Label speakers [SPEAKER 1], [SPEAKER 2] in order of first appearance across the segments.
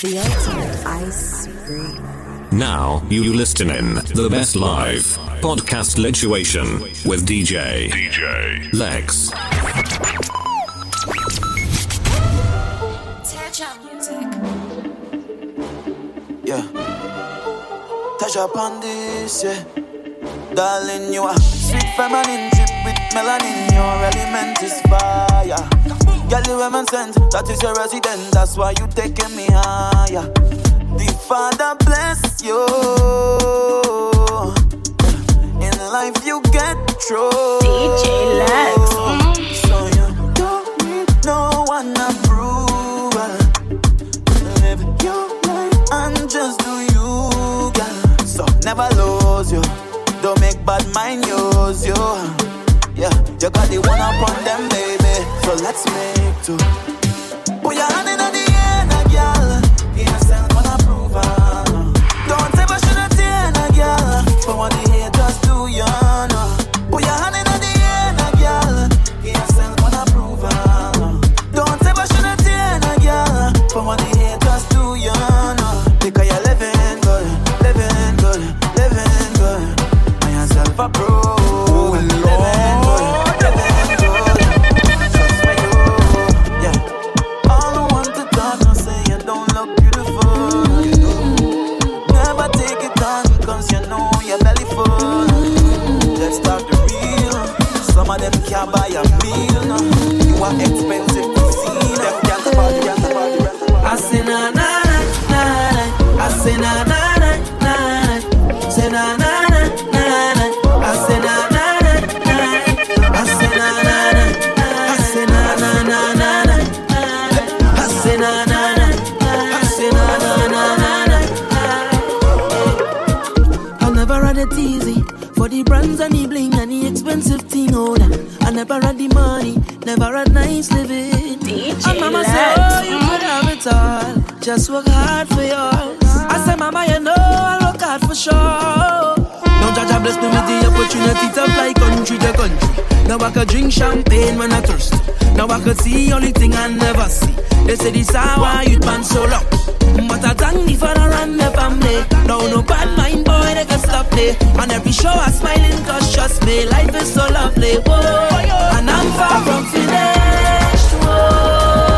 [SPEAKER 1] The ultimate ice cream.
[SPEAKER 2] Now you listening the best live podcast lituation with DJ DJ Lex.
[SPEAKER 3] Yeah, touch up on this, yeah. Darling, you are sweet feminine drip with melanin. Your element is fire. Girl, you heaven sent, that is your resident. That's why you taking me higher. The Father bless you. In life, you get through.
[SPEAKER 1] DJ Lex.
[SPEAKER 3] So you don't need no one approval. Live your life and just do you, girl. So never lose you. Don't make bad mind yours, yo. Yeah, you got the one up on them, baby. So let's make two. Put your hand in the air, girl. say
[SPEAKER 4] na na na, I say na na na na na. I never had it easy for the brands and the bling and the expensive thing oh, order. I never had the money, never had nice living.
[SPEAKER 1] DJ
[SPEAKER 4] and mama said, Oh, you have it all, just work hard for yours. I said, Mama, you know I work hard for sure. Blessed bless me with the opportunity to fly country to country. Now I could drink champagne when I thirst. Now I could see only thing I never see. They say this how I youth man so low. But I thank the father and the family. Now no bad mind boy they can stop me. On every show I smiling cause trust me life is so lovely. Whoa, and I'm far from finished. Whoa.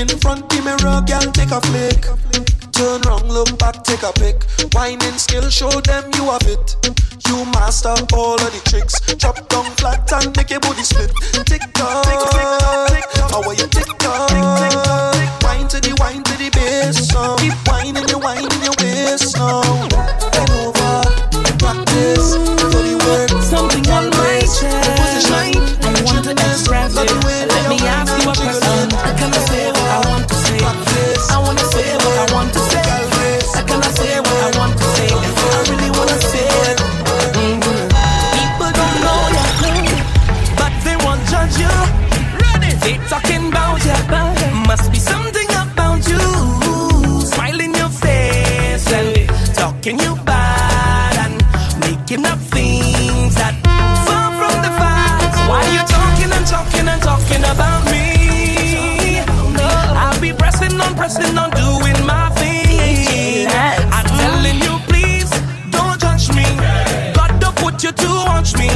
[SPEAKER 4] In
[SPEAKER 3] front the mirror, girl, take a flick. Turn round, look back, take a pic. Winding skill, show them you have it. You master all of the tricks. Drop down flat and make your booty split. Tick tock, how are you tick tock? Wine to the wine to the bass song. Keep whining, you whining your bass song. Bend over, practice for the work.
[SPEAKER 4] Something on my chest. I want to express it. insisting on doing my thing. I'm telling you, please don't judge me. God don't put you to watch me.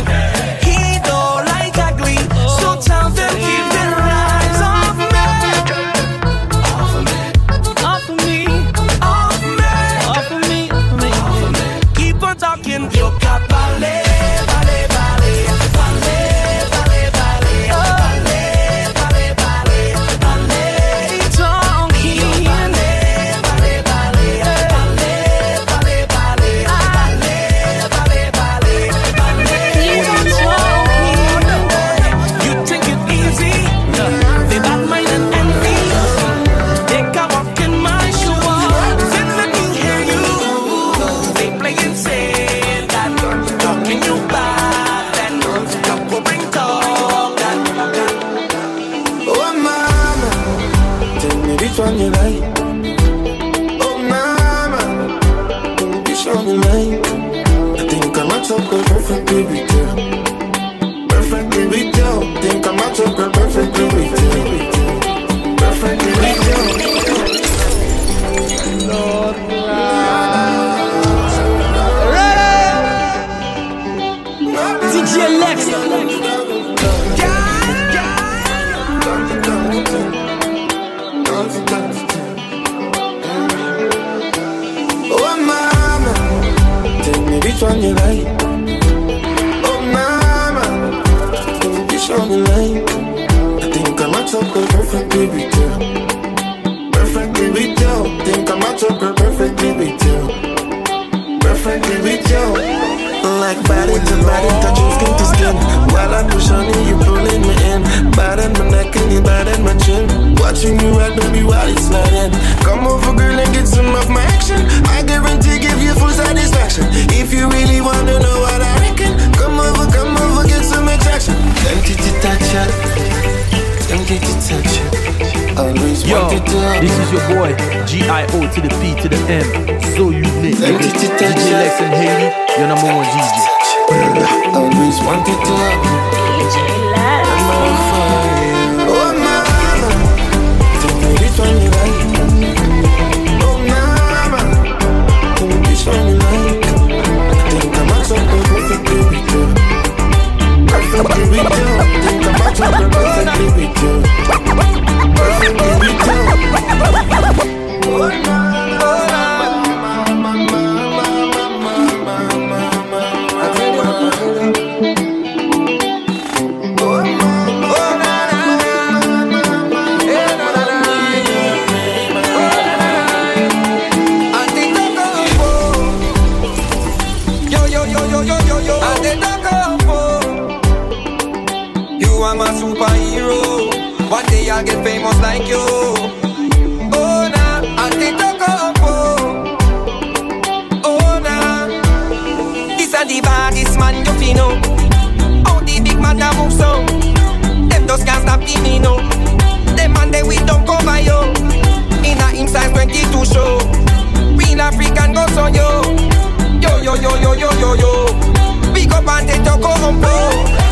[SPEAKER 4] on your right.
[SPEAKER 3] Oh, mama, don't on
[SPEAKER 5] your
[SPEAKER 3] right. I think I'm
[SPEAKER 6] not so perfect, baby girl. I get famous like you. Oh, nah, I think I go Oh, nah. This a the baddest man you feel, no. The big man that
[SPEAKER 7] moves so. Them just can't stop the. Them man, they we don't cover yo. In him size 22 show. Real African goes on yo. Yo, yo, yo, yo, yo, yo, yo. Big up and they talk home, bro.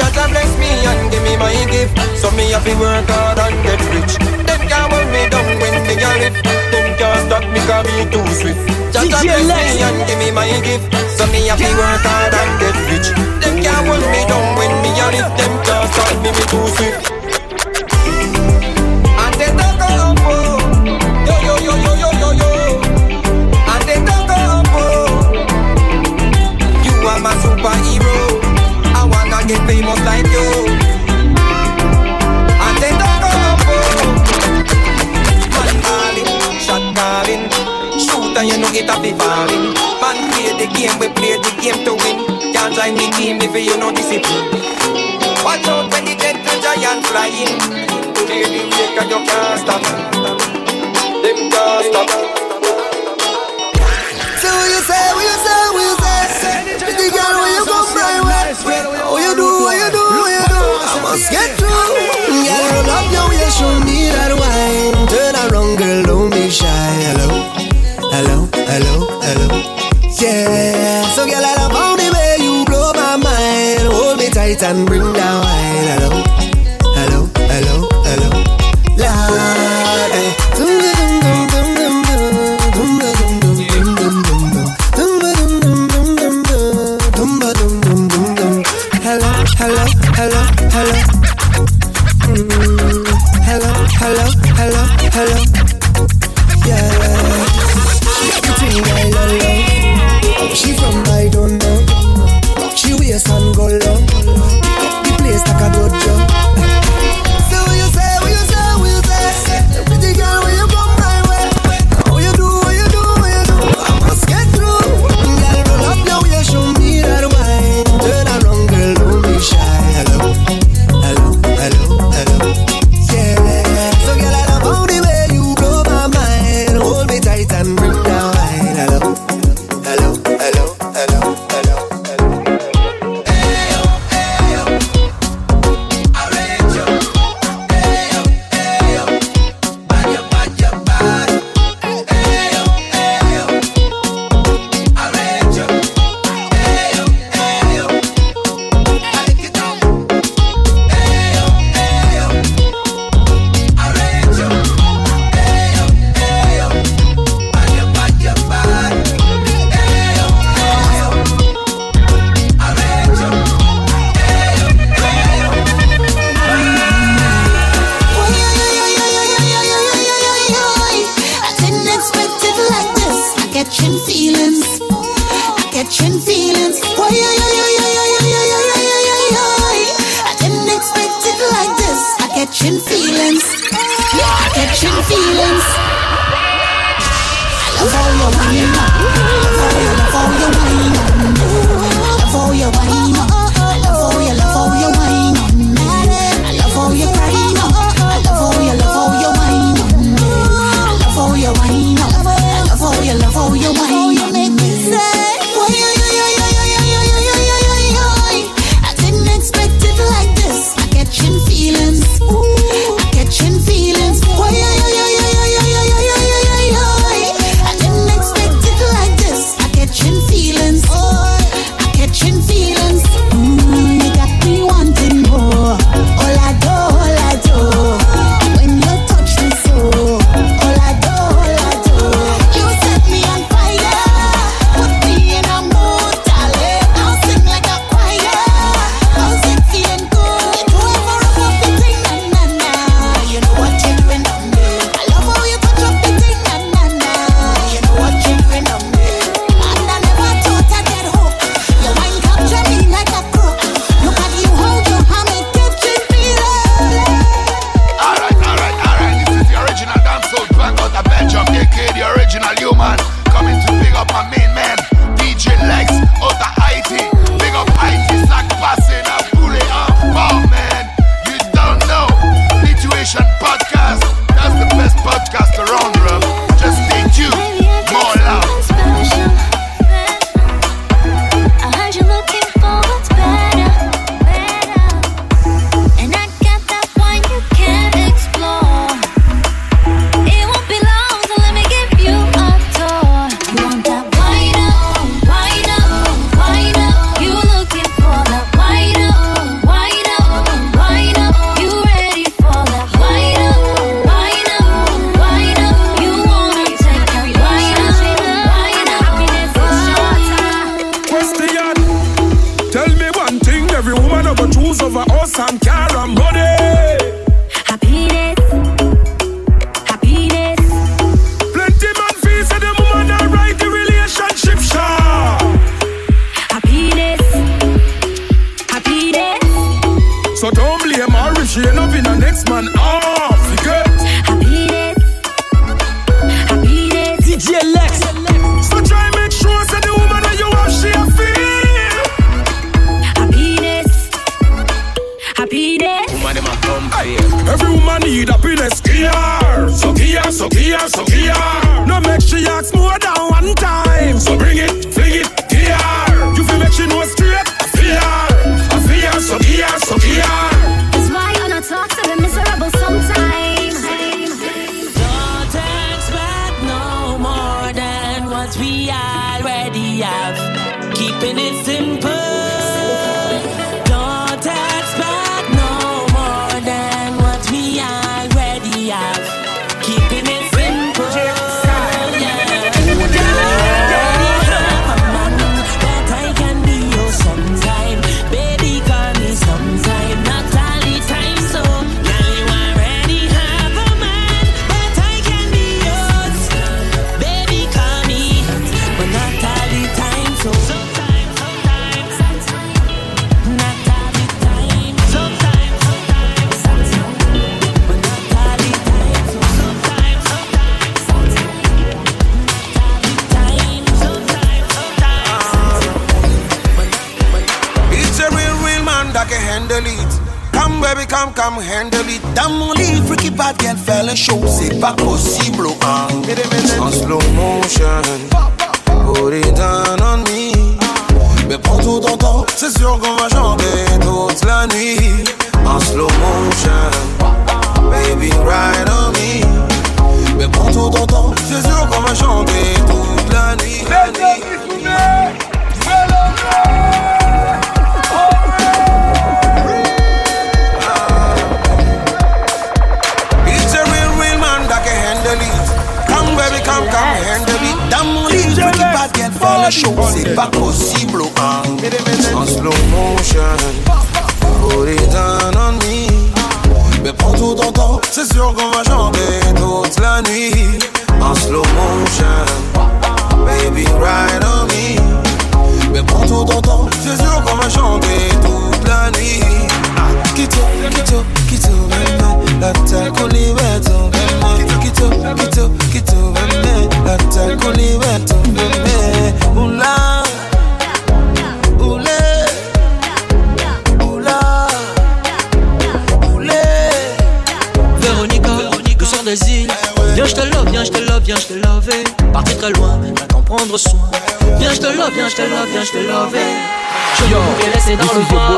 [SPEAKER 7] Jah Jah bless me and give me my gift. So me have to work hard and get rich. Them can't hold me down when me a lift. Them can't stop me 'cause me too swift. Jah Jah bless me and give me my gift. So me have to work hard and get rich. Them can't hold me down when me a lift. Them can't stop me me too swift. Get like you. And up, oh. Man calling, shot calling. Shooter, you know it a be falling. Man play the game, we play the game to win. Can't join the team if you know discipline. Watch out when the gentle giant flying. Clear the way 'cause you can't stop. Them can't stop.
[SPEAKER 8] Must get through. Girl, roll up your waist, show me that wine. Turn around, girl, don't be shy. Hello, hello, hello, hello. Yeah. So girl, I love how the way you blow my mind. Hold me tight and bring that
[SPEAKER 4] viens, je te l'enverrai. Je Yo, pourrais laisser dans le vent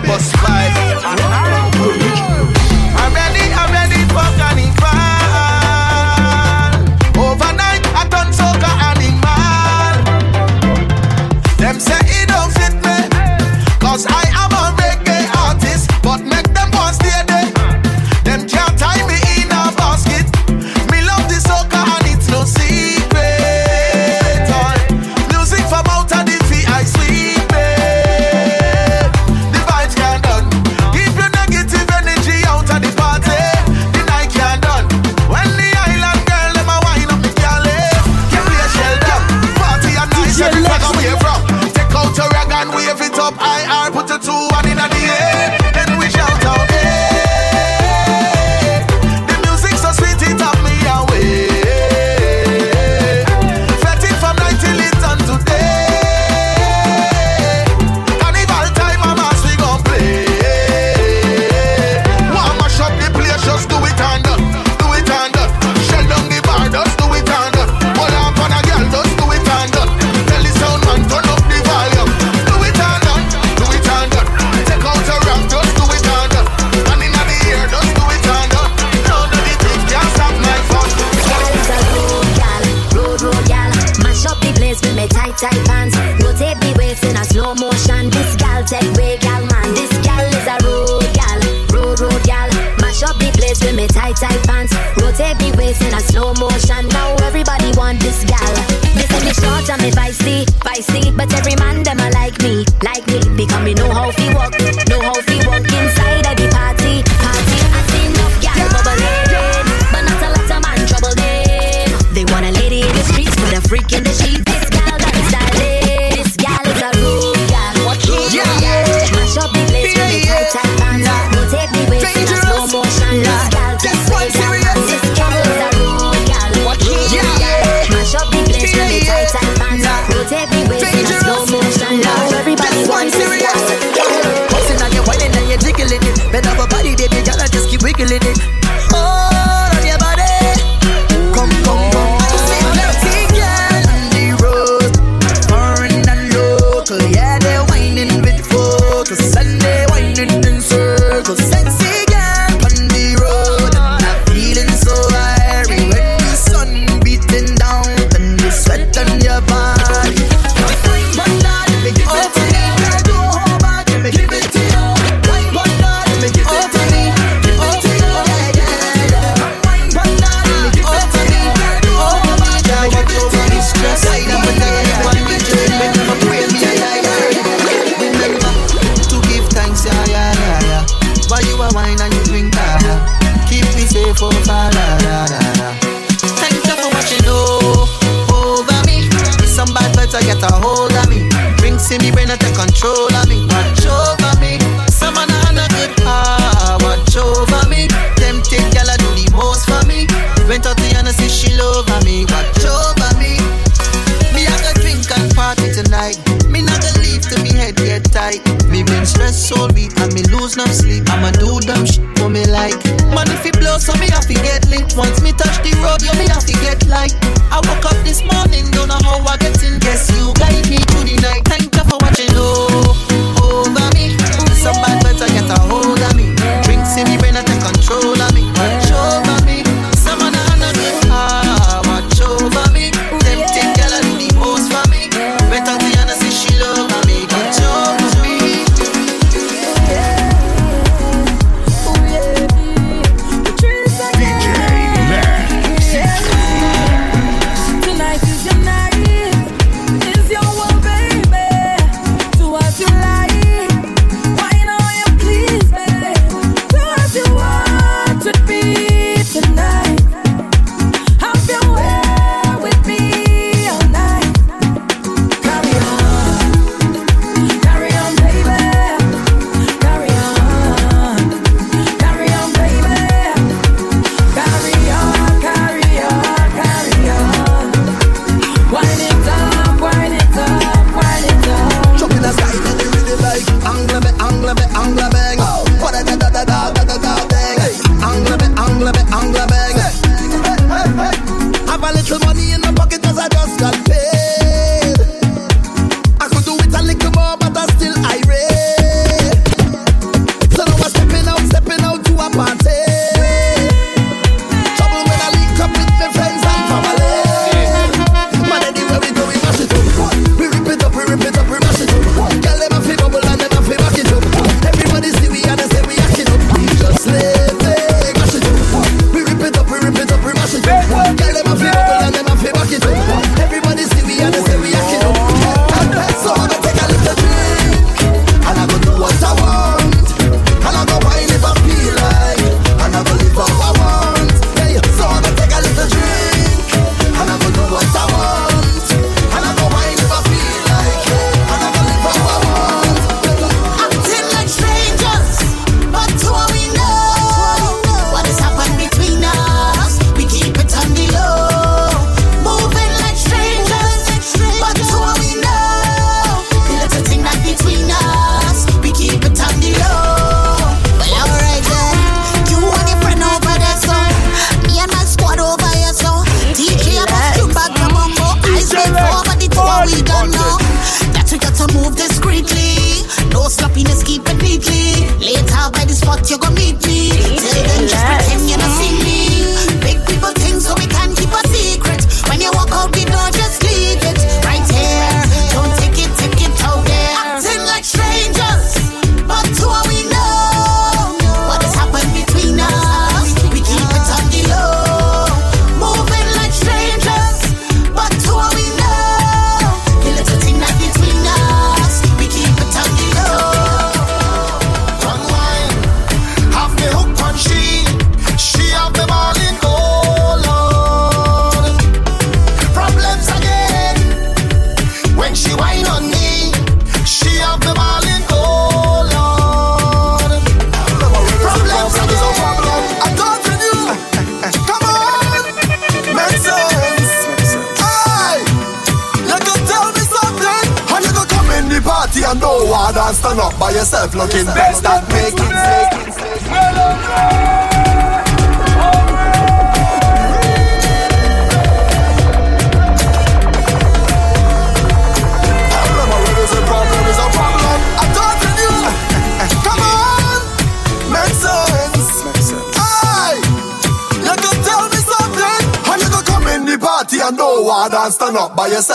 [SPEAKER 9] bus five.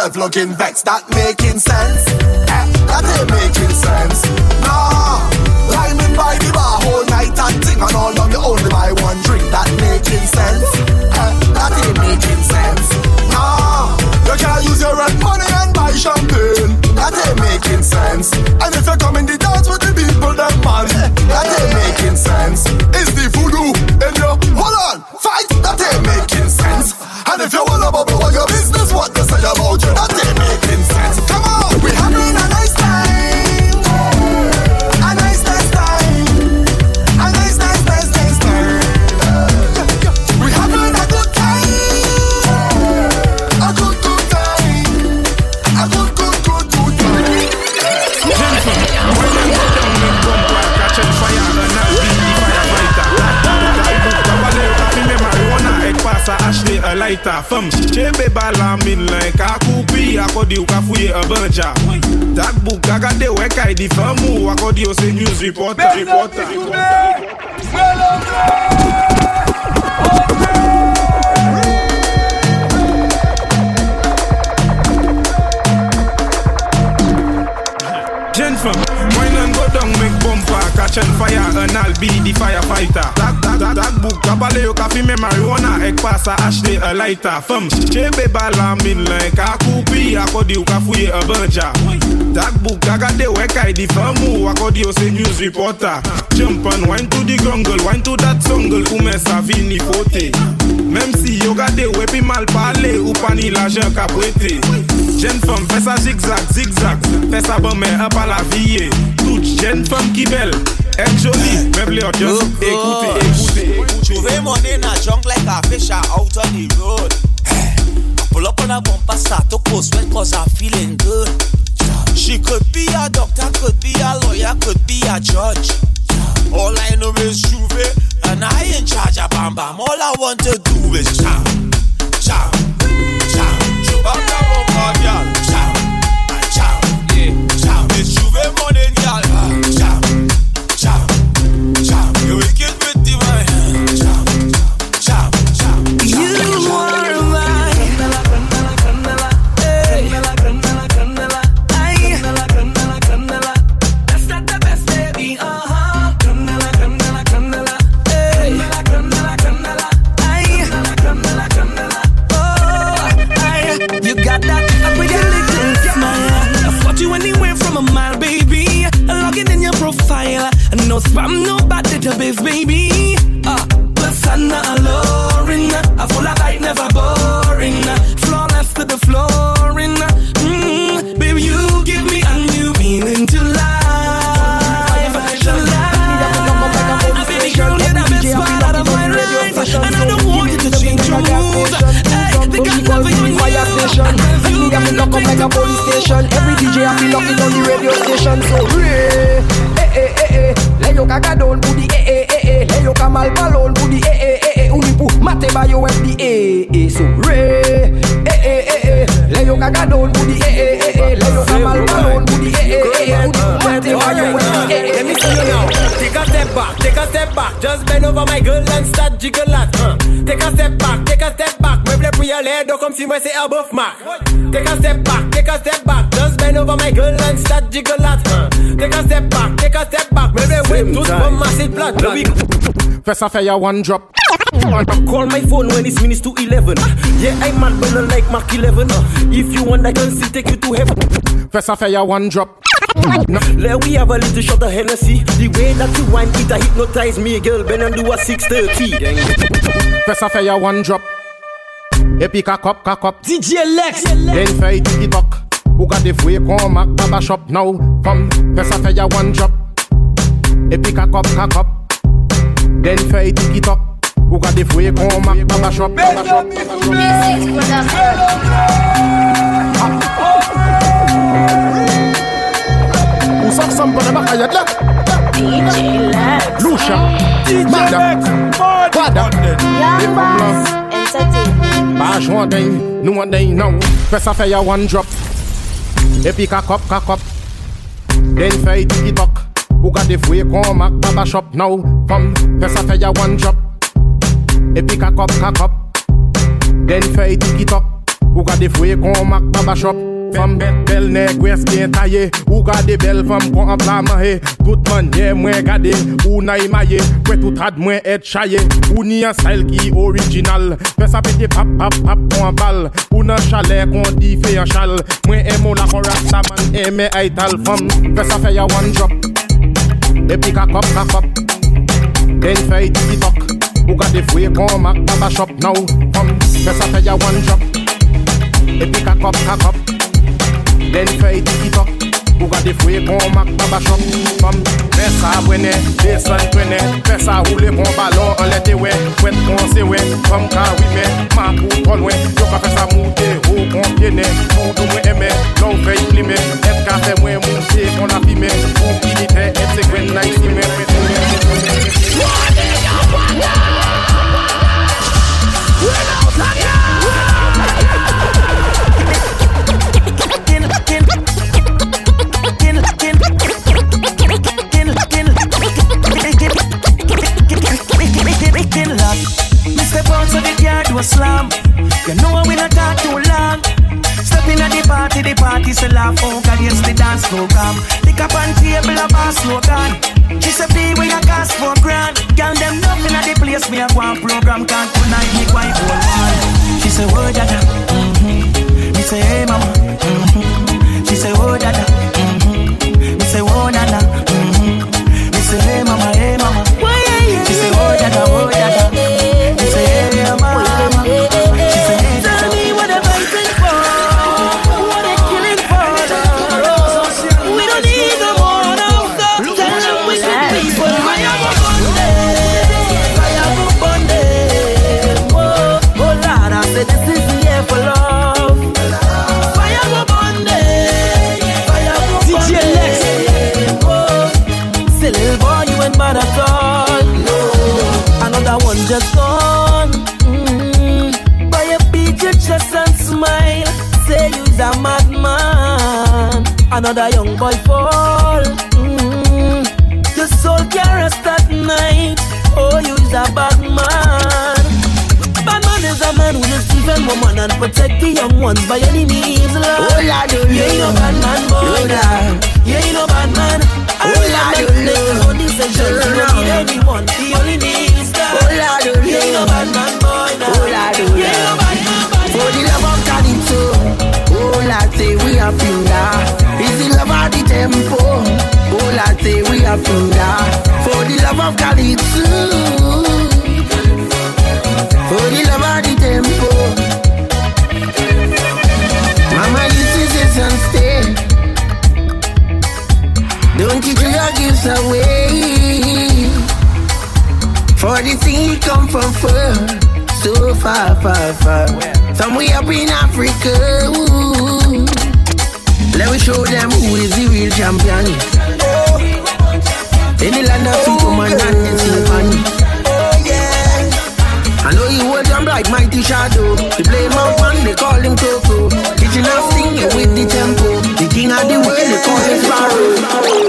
[SPEAKER 9] yourself looking
[SPEAKER 10] back. de contar. sa ashte e laita Fem, chebe bala min len Ka koupi akodi ou ka fouye e banja. Takbou kagade we kay di fem ou Akodi ou se news reporter. Jumpan, wine to di grongle Wine to dat songle ou men sa vini fote Mem si yo gade we pi mal pale Ou pani la jen ka pwete Jen fem, fe sa zigzag, zigzag Fe sa bon men e pa la viye Tout jen fem ki bel Ek joli, me ble odyon Ekoute, ekoute.
[SPEAKER 4] Juve money na drunk like a fisher out on the road. I pull up on a bumper, start to post sweat cause I'm feeling good. She could be a doctor, could be a lawyer, could be a judge. All I know is Juve, and I in charge of Bam Bam. All I want to do is jam, jam.
[SPEAKER 11] First a
[SPEAKER 12] fire, one drop.
[SPEAKER 13] Call my phone when it's minutes to 11. Yeah, I'm mad, but like Mark 11. Uh, if you want, I can still take you to heaven.
[SPEAKER 12] First a fire, one drop. No.
[SPEAKER 13] Let we have a little shot of Hennessy. The way that you wine it, I hypnotize me, girl. Ben and do a 630.
[SPEAKER 12] First a fire, one drop. Epic a cup, a cup.
[SPEAKER 13] DJ Lex.
[SPEAKER 12] Then fight the talk. Who got the way come back, shop now? Come, first a fire, one drop. Epic a cup, a cup. Den fey tiki tok Ou ka defwe kon mak Baba chok, baba chok
[SPEAKER 14] Ou
[SPEAKER 12] sak sam pa
[SPEAKER 15] nama kayad
[SPEAKER 12] la?
[SPEAKER 15] Lusha
[SPEAKER 12] Mada Wada
[SPEAKER 15] Ifam la.
[SPEAKER 12] Baj wan dey, nou wan dey nou. Fes a fey a one drop. Epi kakop kakop Den fey tiki tok Ou gade fwe kon mak baba shop nou Fom, fè sa fè ya one chop Epi kakop kakop Den fè iti kitok Ou gade fwe kon mak baba shop Fom, bel neg wes gen taye. Ou gade bel fom kon an plaman he Tout manye mwen gade. Ou nan imaye Kwe tout rad mwen et chaye. Ou ni an style ki orijinal Fè sa pete pap pap pap kon bal. Ou nan chale kon di fè yon chal Mwen emo la kon rasta man eme aital Fom, fè sa fè ya one chop drop Epi kakop kakop Den fè tiki tok Ou gade fwe kon mak baba shop now. Fam Fè sa fè ya one drop Epi kakop kakop Den fè tiki tok Ou gade fwe kon mak baba babachok Fom, fè sa wene, desan kwene Fè sa roule kon balon an lete we. Fwet kon se we, fom ka wime. Mak ou tol we, yo ka fè sa moute Ou kon piene, moudou mwen eme Lou fè yi plime, et ka fè mwen moute Kon la pime, kon pilite, et se kwen na yi sime.
[SPEAKER 4] Fwet mwen mwen slam. You know we not talk too long. Step in at the party, the party say laugh. Oh God, yes the dance program. Pick up on table a bar slogan. She say be we a cost for grand. Girl them nothing at the place me a go on program. Can't tonight me go and hold. She say oh dada. Mm-hmm. Me say hey mama. Mm-hmm. She say oh dada. Mm-hmm. Me say oh nana. Another young boy fall. Mm. Your soul can rest at night. Oh, you's a bad man. Bad man is a man who is even woman and protect the young ones by any means. Lord.
[SPEAKER 16] Oh, Lord, oh,
[SPEAKER 4] You ain't no bad man, boy.
[SPEAKER 16] Oh, Lord.
[SPEAKER 4] You ain't no bad man.
[SPEAKER 16] Oh, Lord, oh, Lord.
[SPEAKER 4] You don't need anyone. He only needs God.
[SPEAKER 16] Oh, Lord, oh,
[SPEAKER 4] You ain't no bad man, boy. Now.
[SPEAKER 16] Oh, Lord, oh,
[SPEAKER 4] You ain't no bad man, boy.
[SPEAKER 16] For the love of Calypso, oh Lord, say we are finger. Is tempo? Oh Lord, say we are finger. For the love of Calypso, for the love of the tempo. Mama used to say some stay. Don't you throw your gifts away. For the thing come from far, so far, far, far. Somewhere up in Africa. Ooh. Let me show them who is the real champion. In the land of freedom woman and the Symphony. I know you hold them like mighty shadow. They play Mount Man, they call him Coco. Kitchen and singing with the tempo. The king of the world, they call him Pharaoh.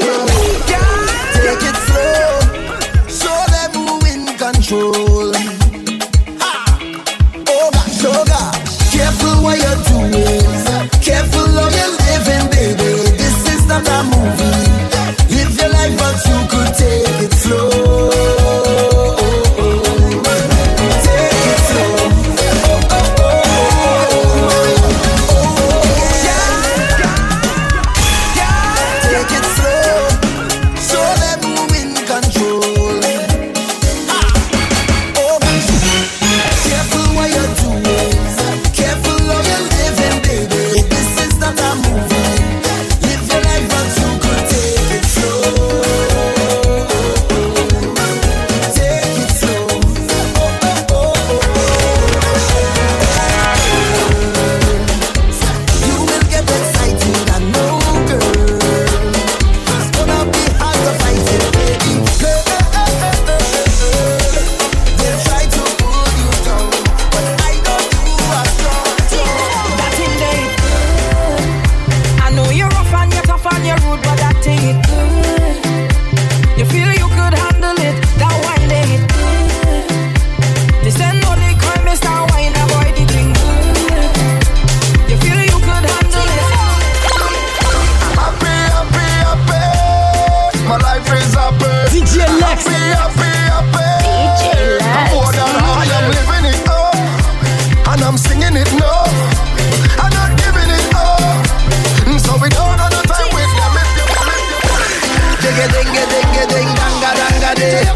[SPEAKER 17] Dingy dingy dingy ding danga danga ding.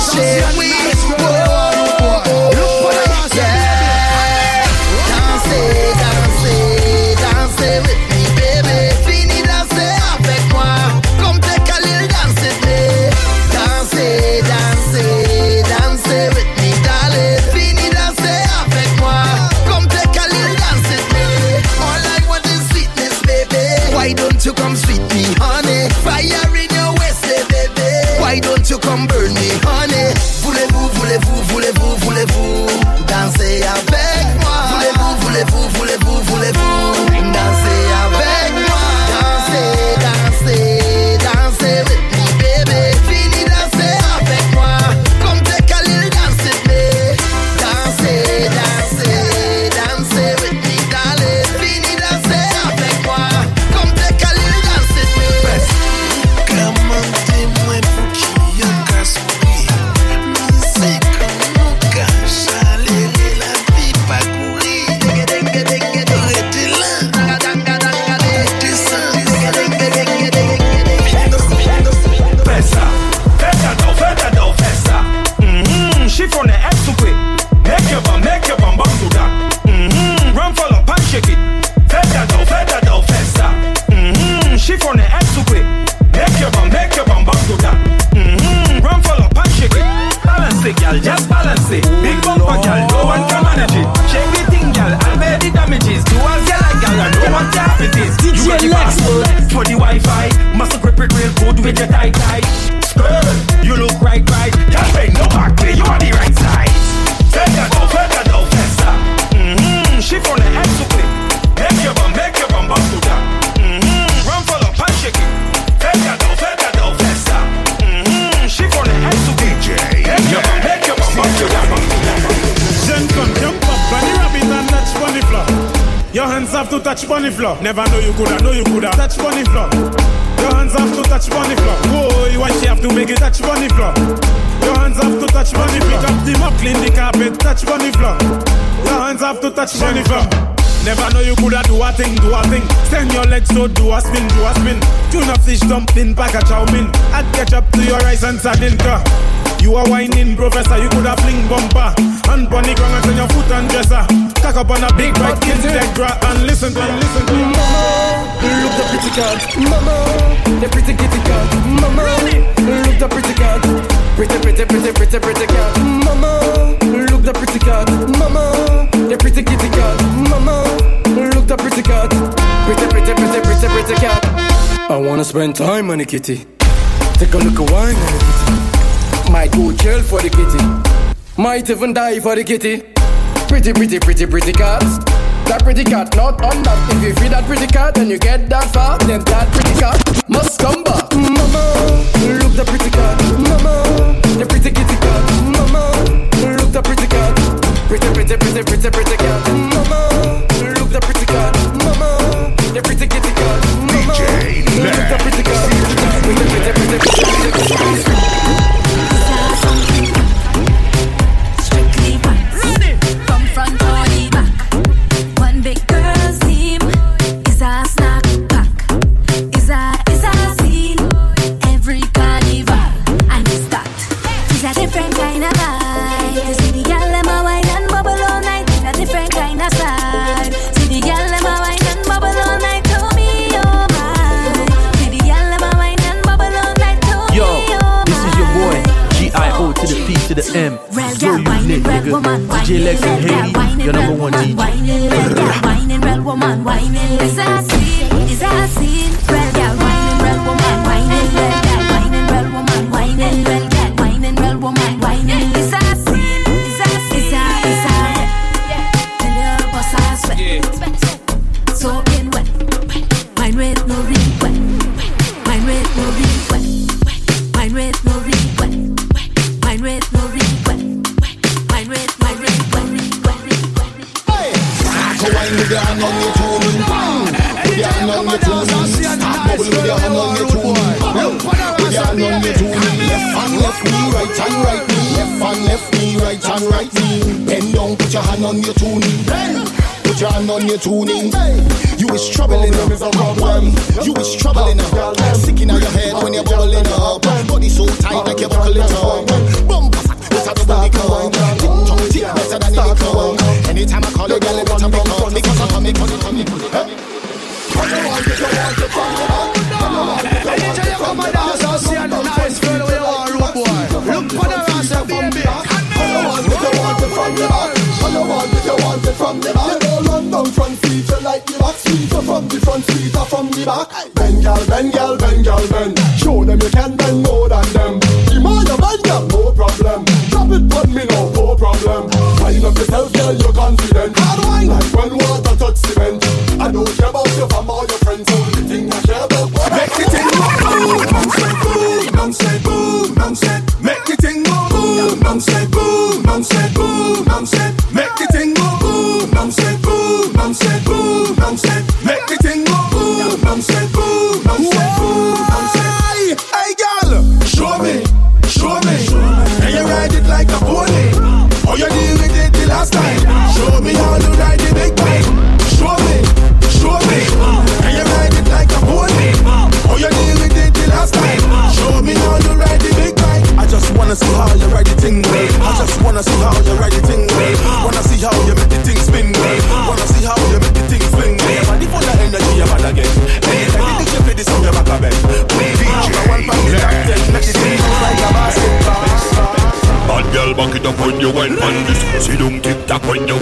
[SPEAKER 17] Say we. Whoa. To
[SPEAKER 10] touch bunny floor. Never know you coulda, know you coulda touch bunny floor. Your hands have to touch bunny floor. Whoa, why she have to make it touch bunny floor? Your hands have to touch bunny floor. Pick up the mop, clean the carpet, touch bunny floor. Your hands have to touch bunny floor. Never know you coulda do a thing, do a thing. Send your legs so do a spin, do a spin. Tuna fish dumpling, pack a chow mein. Add ketchup to your rice and sardine car. You are whining, professor, you coulda fling bumper. Hand on ground and turn your foot and dresser. Cock up on a big bike, Integra, and listen to and listen to
[SPEAKER 15] Mama, look the pretty cat. Mama, the pretty kitty cat. Mama, look the pretty cat. Pretty, pretty, pretty, pretty, pretty cat. Mama, look the pretty cat. Mama, the pretty kitty cat. Mama, look the pretty cat. Pretty, pretty, pretty, pretty, pretty cat. I wanna spend time on the kitty. Take a look at wine on the kitty. Might go jail for the kitty. Might even die for the kitty. Pretty, pretty, pretty, pretty cat. That pretty cat, not on that. If you feed that pretty cat and you get that far, then that pretty cat must come back. Mama, look the pretty cat. Mama, the pretty kitty cat. Mama, look the pretty cat. Pretty, pretty, pretty, pretty, pretty cat. The
[SPEAKER 5] P to the M. So unique, nigga. DJ Lex and your number one DJ.
[SPEAKER 18] Whining, real girl, whining, real woman, whining. Is a scene, is a scene. Real girl, whining, real woman, whining. Real girl, whining, real woman, whining. Real girl, whining, real woman, whining.
[SPEAKER 9] On your tuning. You is troubling up. You is troubling up. Sticking out your head when you're bubbling up. Body so tight like you're buckling up. Bump fat, better than the liquor. Tick tock, tick better than the. Anytime I call you, girl, you better pick up. Because I'm coming, coming, coming, coming.
[SPEAKER 19] The from the front or from the back. Bend, girl, bend, girl, bend, girl, bend. Show them you can bend more than them. The more you bend, girl, no problem. Drop it on me now, no problem. Wind up yourself, girl, you're confident. Hard wine like when water touch cement. I don't care about you from all your friends, only thing I care about. Make thing go boom, boom, boom, boom, say boom, boom. Make thing go boom, boom, boom, boom, boom, boom,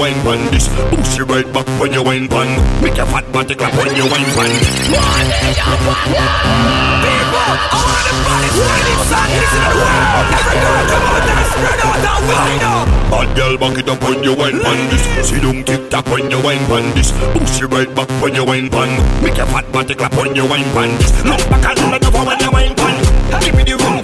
[SPEAKER 20] wine pan this. Push it right back when you wine pan. Make your fat body clap when you wine pan.
[SPEAKER 21] People, all the sad. This is the world. Every girl come out and spread out that.
[SPEAKER 20] Bad girl, back it up when you wine pan this. See don't tick tock when you wine pan this. Push it right back when you wine pan. Make your fat body clap when you wine pan this. Look back and let over when you wine pan. Give me the room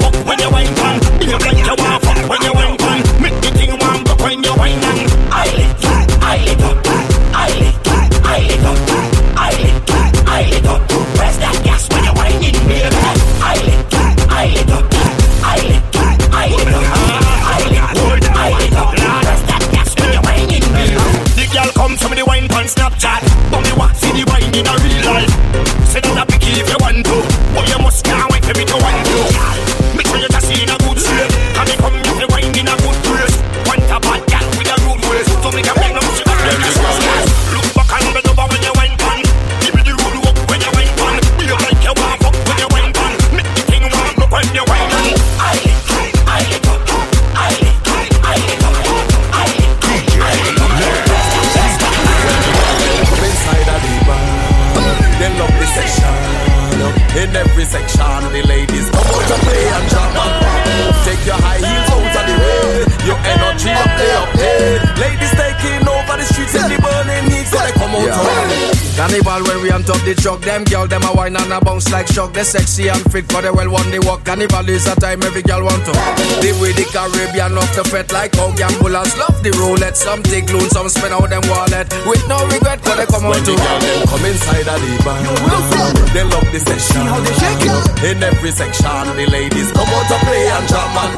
[SPEAKER 22] play.
[SPEAKER 23] Carnival when we on top the truck, them girl them a wine and a bounce like shock. They sexy and fit, cause they well want they walk. Carnival is a time every girl want to. Live with the Caribbean, love the fret like how gamblers love the roulette. Some take loan, some spend out them wallet. With no regret, cause they come out
[SPEAKER 22] When
[SPEAKER 23] to.
[SPEAKER 22] the girl them come inside of the bar, they love the session. In every section, the ladies come out to play and jam and.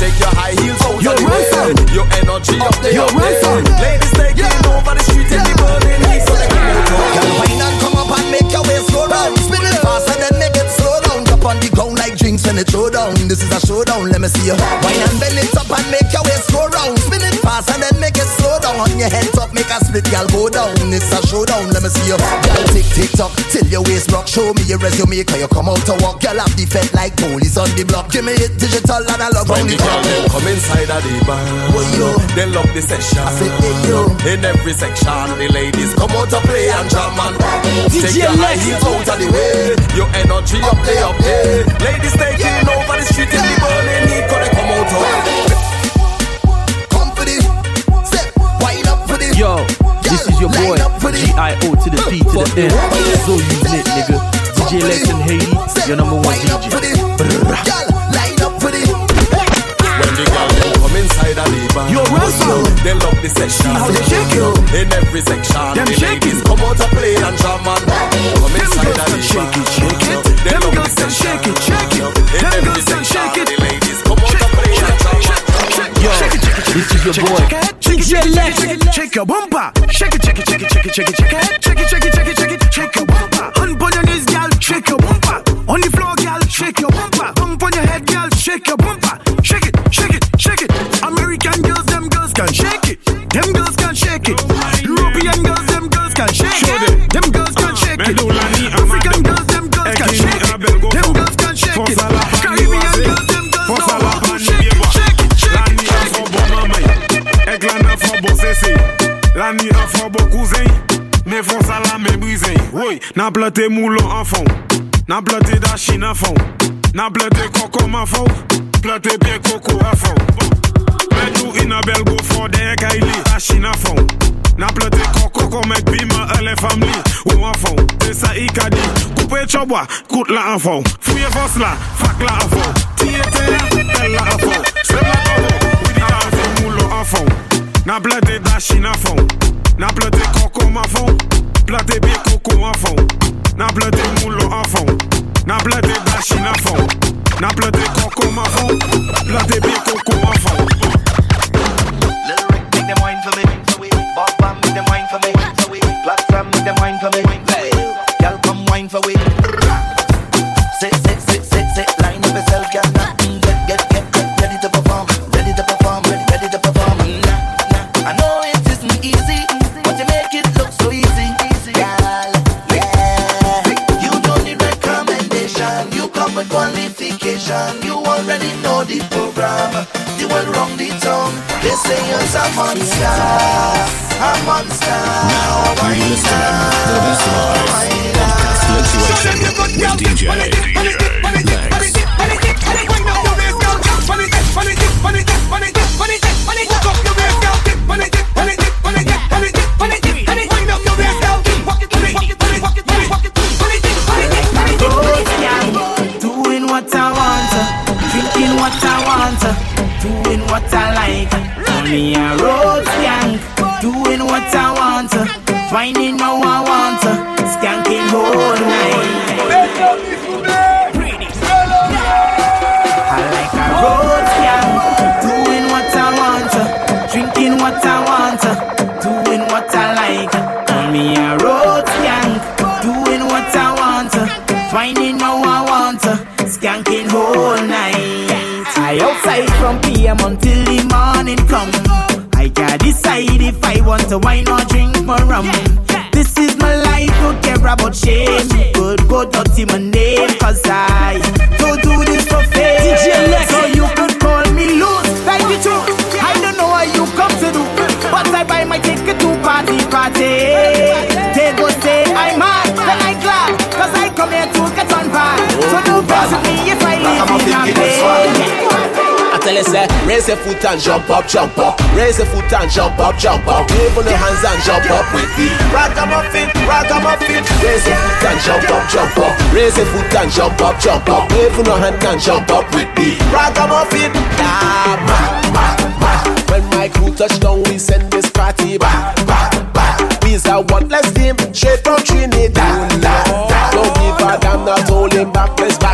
[SPEAKER 22] Take your high heels out of the way. Your energy up there, up there. Ladies taking over the street in the heat, so they come out to
[SPEAKER 16] Girl, wine and come up and make your waist go round. Spin and then make it slow down. Drop on the ground like drinks when it throw down. This is a showdown, let me see you. Wine and bend it up and make your waist go round. Spin it fast and then make it slow down. On your head top, make a split, girl, go down. It's a showdown, let me see you. Girl, tick tick tock till your waist rock. Show me your resume, cause you come out to walk. Girl, have the fed like police on the block. Give me it digital and I love on
[SPEAKER 22] the
[SPEAKER 16] top.
[SPEAKER 22] come inside of the bar, they love the session. In every section, the ladies come out to play and jam and rock. Take
[SPEAKER 16] DJ
[SPEAKER 22] your heels out of the way. Your energy up there, up there. Ladies taking over the street in the heat, 'cause they come out to
[SPEAKER 5] Yo, this is your boy, G-I-O to the P to the M. So unique, nigga. DJ Lex and Haiti, your number one DJ.
[SPEAKER 16] line up
[SPEAKER 22] When the girl them come inside of the bar,
[SPEAKER 16] ransom.
[SPEAKER 22] they love the session.
[SPEAKER 16] how they shake you.
[SPEAKER 22] In every section,
[SPEAKER 16] Them
[SPEAKER 22] the ladies come out to play and jam and rock. Come inside of the shake it, shake it. They love the. Shake it, shake it. In every section, the ladies
[SPEAKER 5] this is your boy,
[SPEAKER 21] DJ Lex. Shake your bumper. Shake it, shake it, shake it, shake it, shake it, shake it. Shake it, shake it, shake it, shake it. Shake your bumper. On your knees, girl. Shake your bumper. On the floor, girl. Shake your bumper. Thump on your head, girl. Shake your bumper. Shake it,
[SPEAKER 10] Nan plante moulon an fon, nan plante dashin an fon, nan plante kokom an fon, plante pien koko an fon. Men nou ina bel go fon deye ka ili, dashin an fon. Nan plante koko komek biman ele famli, ou an fon. Te sa i ka di, koupe chobwa, kout la an fon. Fouye fos la, fak la an fon. Tiye te la, tel la an fon. Se la an fon, widi an fon, moulon an fon. Nan plante dashin an fon. Nan plante koko man fon Plante bien koko an Nan plante moulon an fon Nan plante dashin an fon Nan plante koko man fon Plante bien koko an fon
[SPEAKER 3] Make them wine for me. Bob Bam, make them wine for me. Make them wine for me. Come wine for we. Recommendation. You come with qualification. You already know the program. The well wrong, the town.
[SPEAKER 1] They say it's a monster, a monster.
[SPEAKER 2] Now you listening to the best of live podcast fluctuation with DJ Lex.
[SPEAKER 24] Doing what I like. Only a road skank, doing what I want, finding how I want, skanking whole to wine or drink more rum. This is my life, don't care about shame. Good, good, dirty my name, cause I You, say,
[SPEAKER 8] raise your foot and jump up, jump up. Raise your foot and jump up, jump up. Wave on your hands and jump up with me. Ragamuffin, ragamuffin. Raise your foot and jump up, jump up. Raise your foot and jump up, jump up. Wave on your hand and jump up with me. Ragamuffin, ah, ma, ma, ma. When my crew touch down, we send this party back, back, back. We's a one-less team, straight from Trinidad. Don't give a damn, not holding back. It's bacchanal,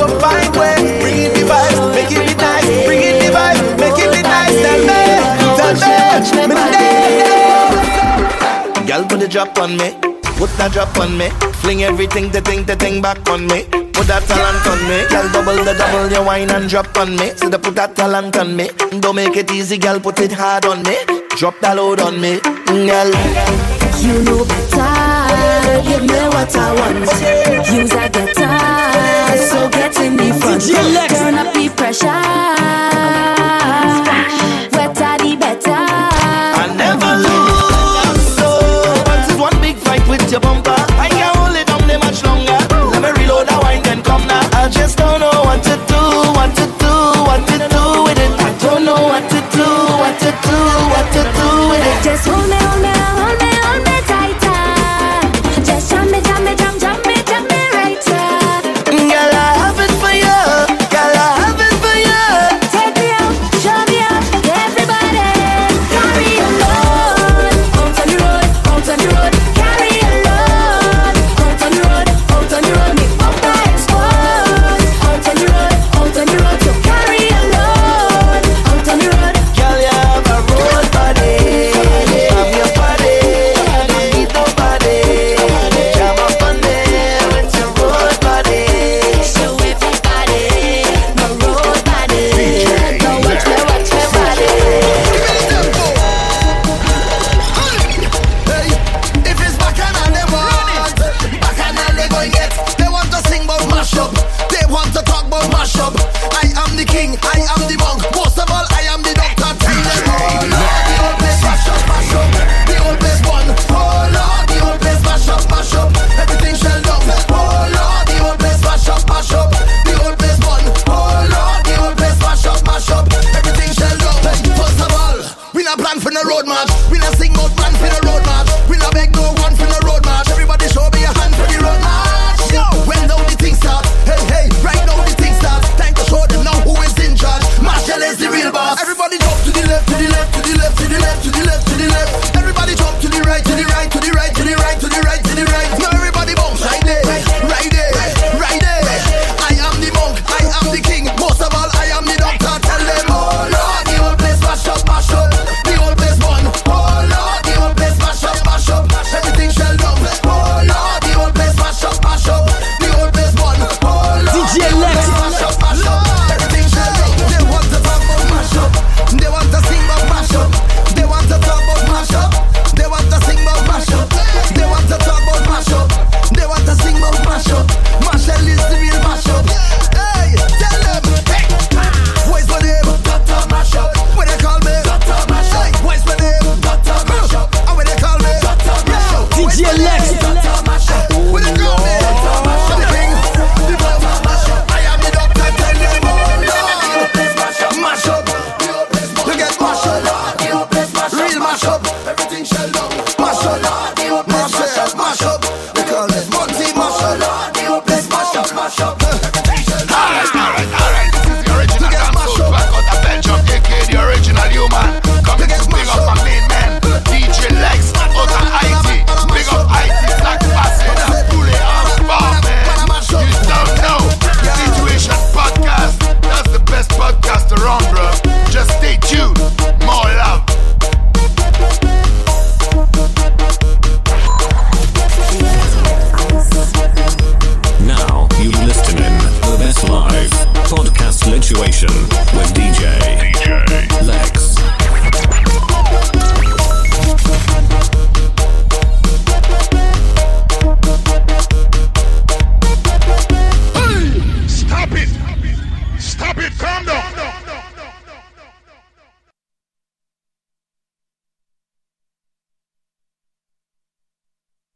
[SPEAKER 8] can find way. Bring in the vibes, make it be nice. Bring in the vibes, make it be nice. Tell me, tell me, me day.
[SPEAKER 3] Girl, put the drop on me. Put that drop on me. Fling everything, the thing, the thing back on me. Put that talent on me. Girl, double the double, your wine and drop on me. So they put that talent on me. Don't make it easy, girl, put it hard on me. Drop that load on me, girl.
[SPEAKER 15] You